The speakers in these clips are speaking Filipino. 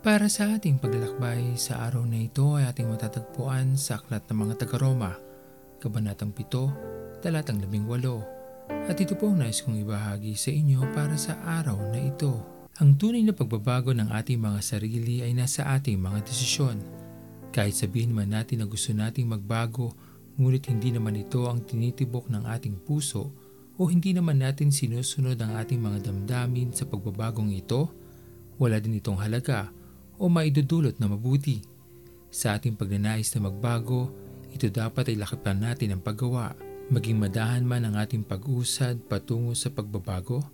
Para sa ating paglalakbay sa araw na ito ay ating matatagpuan sa Aklat ng mga taga-Roma, Kabanatang 7, Talatang 18. At ito po ang nais kong ibahagi sa inyo para sa araw na ito. Ang tunay na pagbabago ng ating mga sarili ay nasa ating mga desisyon. Kahit sabihin man natin na gusto nating magbago, ngunit hindi naman ito ang tinitibok ng ating puso o hindi naman natin sinusunod ang ating mga damdamin sa pagbabagong ito, wala din itong halaga o maidudulot na mabuti. Sa ating pagnanais na magbago, ito dapat ay lakapan natin ang paggawa. Maging madahan man ang ating pag-usad patungo sa pagbabago,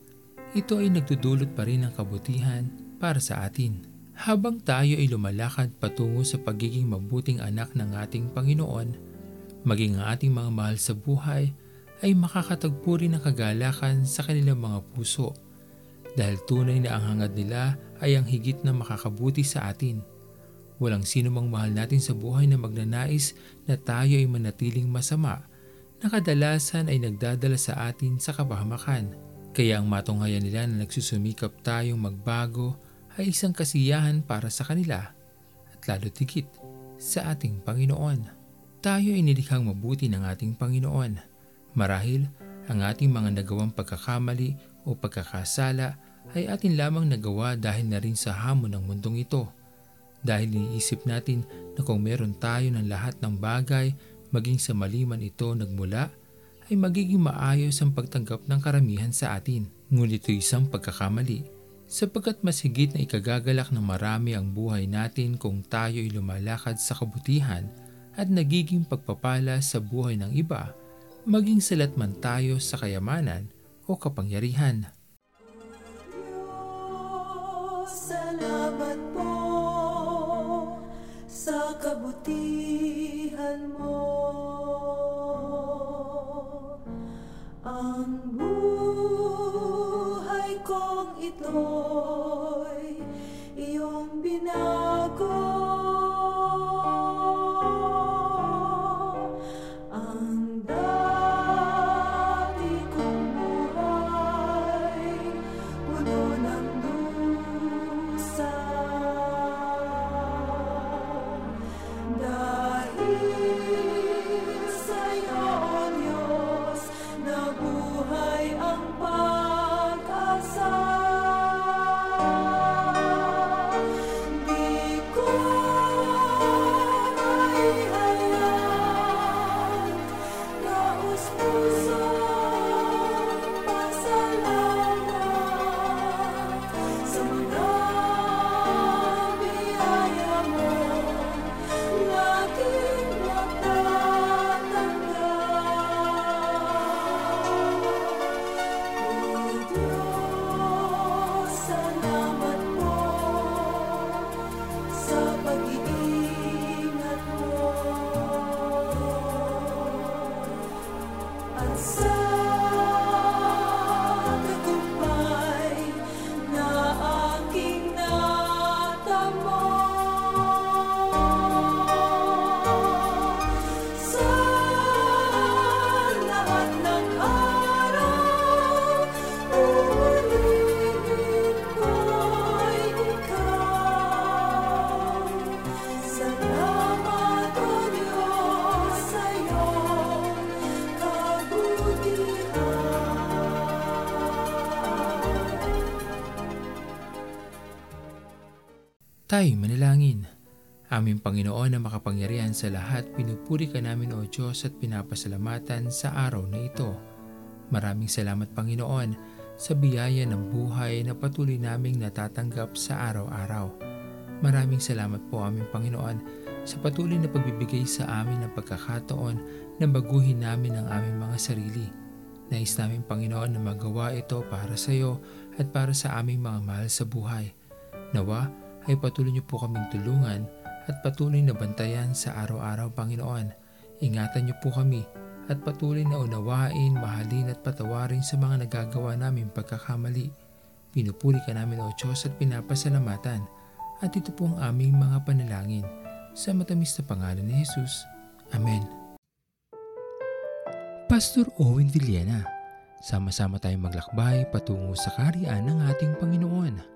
ito ay nagdudulot pa rin ng kabutihan para sa atin. Habang tayo ay lumalakad patungo sa pagiging mabuting anak ng ating Panginoon, maging ang ating mga mahal sa buhay ay makakatagpo rin ng kagalakan sa kanilang mga puso dahil tunay na ang hangad nila ay ang higit na makakabuti sa atin. Walang sino mang mahal natin sa buhay na magnanais na tayo ay manatiling masama na kadalasan ay nagdadala sa atin sa kabahamakan. Kaya ang matunghayan nila na nagsusumikap tayong magbago ay isang kasiyahan para sa kanila at lalo tigit sa ating Panginoon. Tayo ay nilikhang mabuti ng ating Panginoon. Marahil ang ating mga nagawang pagkakamali o pagkakasala ay atin lamang nagawa dahil na rin sa hamon ng mundong ito. Dahil iniisip natin na kung meron tayo ng lahat ng bagay, maging sa maliman ito nagmula, ay magiging maayos ang pagtanggap ng karamihan sa atin. Ngunit ito isang pagkakamali, sapagkat mas higit na ikagagalak ng marami ang buhay natin kung tayo ay lumalakad sa kabutihan at nagiging pagpapala sa buhay ng iba, maging salat man tayo sa kayamanan o kapangyarihan. Salamat po sa kabutihan mo. Ang buhay kong ito'y Tayo manalangin. Aming Panginoon na makapangyarihan sa lahat, pinupuri ka namin o Diyos at pinapasalamatan sa araw na ito. Maraming salamat Panginoon sa biyaya ng buhay na patuloy naming natatanggap sa araw-araw. Maraming salamat po aming Panginoon sa patuloy na pagbibigay sa amin ng pagkakataon na baguhin namin ang aming mga sarili. Nais namin Panginoon na magawa ito para sa iyo at para sa aming mga mahal sa buhay. Nawa, ay patuloy niyo po kaming tulungan at patuloy na bantayan sa araw-araw Panginoon. Ingatan niyo po kami at patuloy na unawain, mahalin at patawarin sa mga nagagawa namin pagkakamali. Pinupuri ka namin o Diyos at pinapasalamatan at ito po ang aming mga panalangin sa matamis na pangalan ni Jesus. Amen. Pastor Owen Villena, sama-sama tayong maglakbay patungo sa kariyan ng ating Panginoon